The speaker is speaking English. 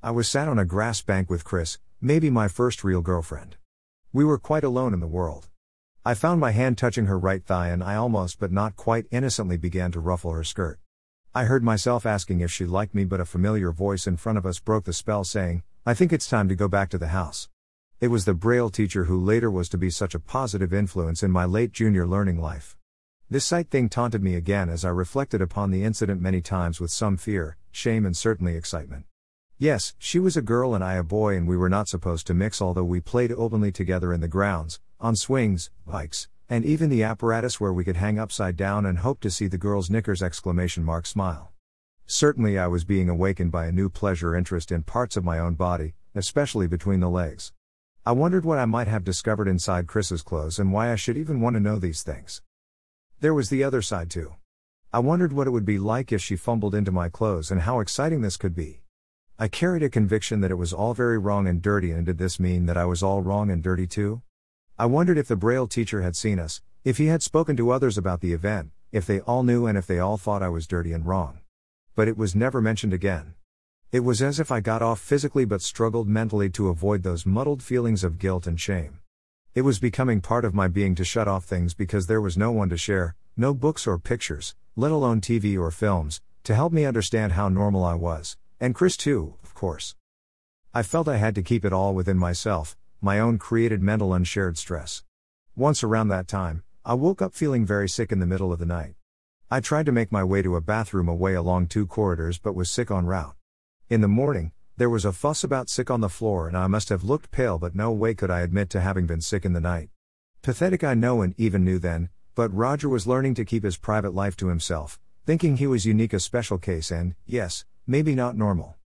I was sat on a grass bank with Chris, maybe my first real girlfriend. We were quite alone in the world. I found my hand touching her right thigh and I almost but not quite innocently began to ruffle her skirt. I heard myself asking if she liked me, but a familiar voice in front of us broke the spell, saying, I think it's time to go back to the house. It was the Braille teacher who later was to be such a positive influence in my late junior learning life. This sight thing taunted me again as I reflected upon the incident many times with some fear, shame, and certainly excitement. Yes, she was a girl and I a boy, and we were not supposed to mix, although we played openly together in the grounds, on swings, bikes, and even the apparatus where we could hang upside down and hope to see the girl's knickers exclamation mark smile. Certainly I was being awakened by a new pleasure interest in parts of my own body, especially between the legs. I wondered what I might have discovered inside Chris's clothes and why I should even want to know these things. There was the other side too. I wondered what it would be like if she fumbled into my clothes and how exciting this could be. I carried a conviction that it was all very wrong and dirty, and did this mean that I was all wrong and dirty too? I wondered if the Braille teacher had seen us, if he had spoken to others about the event, if they all knew and if they all thought I was dirty and wrong. But it was never mentioned again. It was as if I got off physically but struggled mentally to avoid those muddled feelings of guilt and shame. It was becoming part of my being to shut off things because there was no one to share, no books or pictures, let alone TV or films, to help me understand how normal I was, and Chris too, of course. I felt I had to keep it all within myself, my own created mental unshared stress. Once around that time, I woke up feeling very sick in the middle of the night. I tried to make my way to a bathroom away along two corridors but was sick en route. In the morning, there was a fuss about sick on the floor, and I must have looked pale, but no way could I admit to having been sick in the night. Pathetic, I know, and even knew then, but Roger was learning to keep his private life to himself, thinking he was unique, a special case, and, yes, maybe not normal.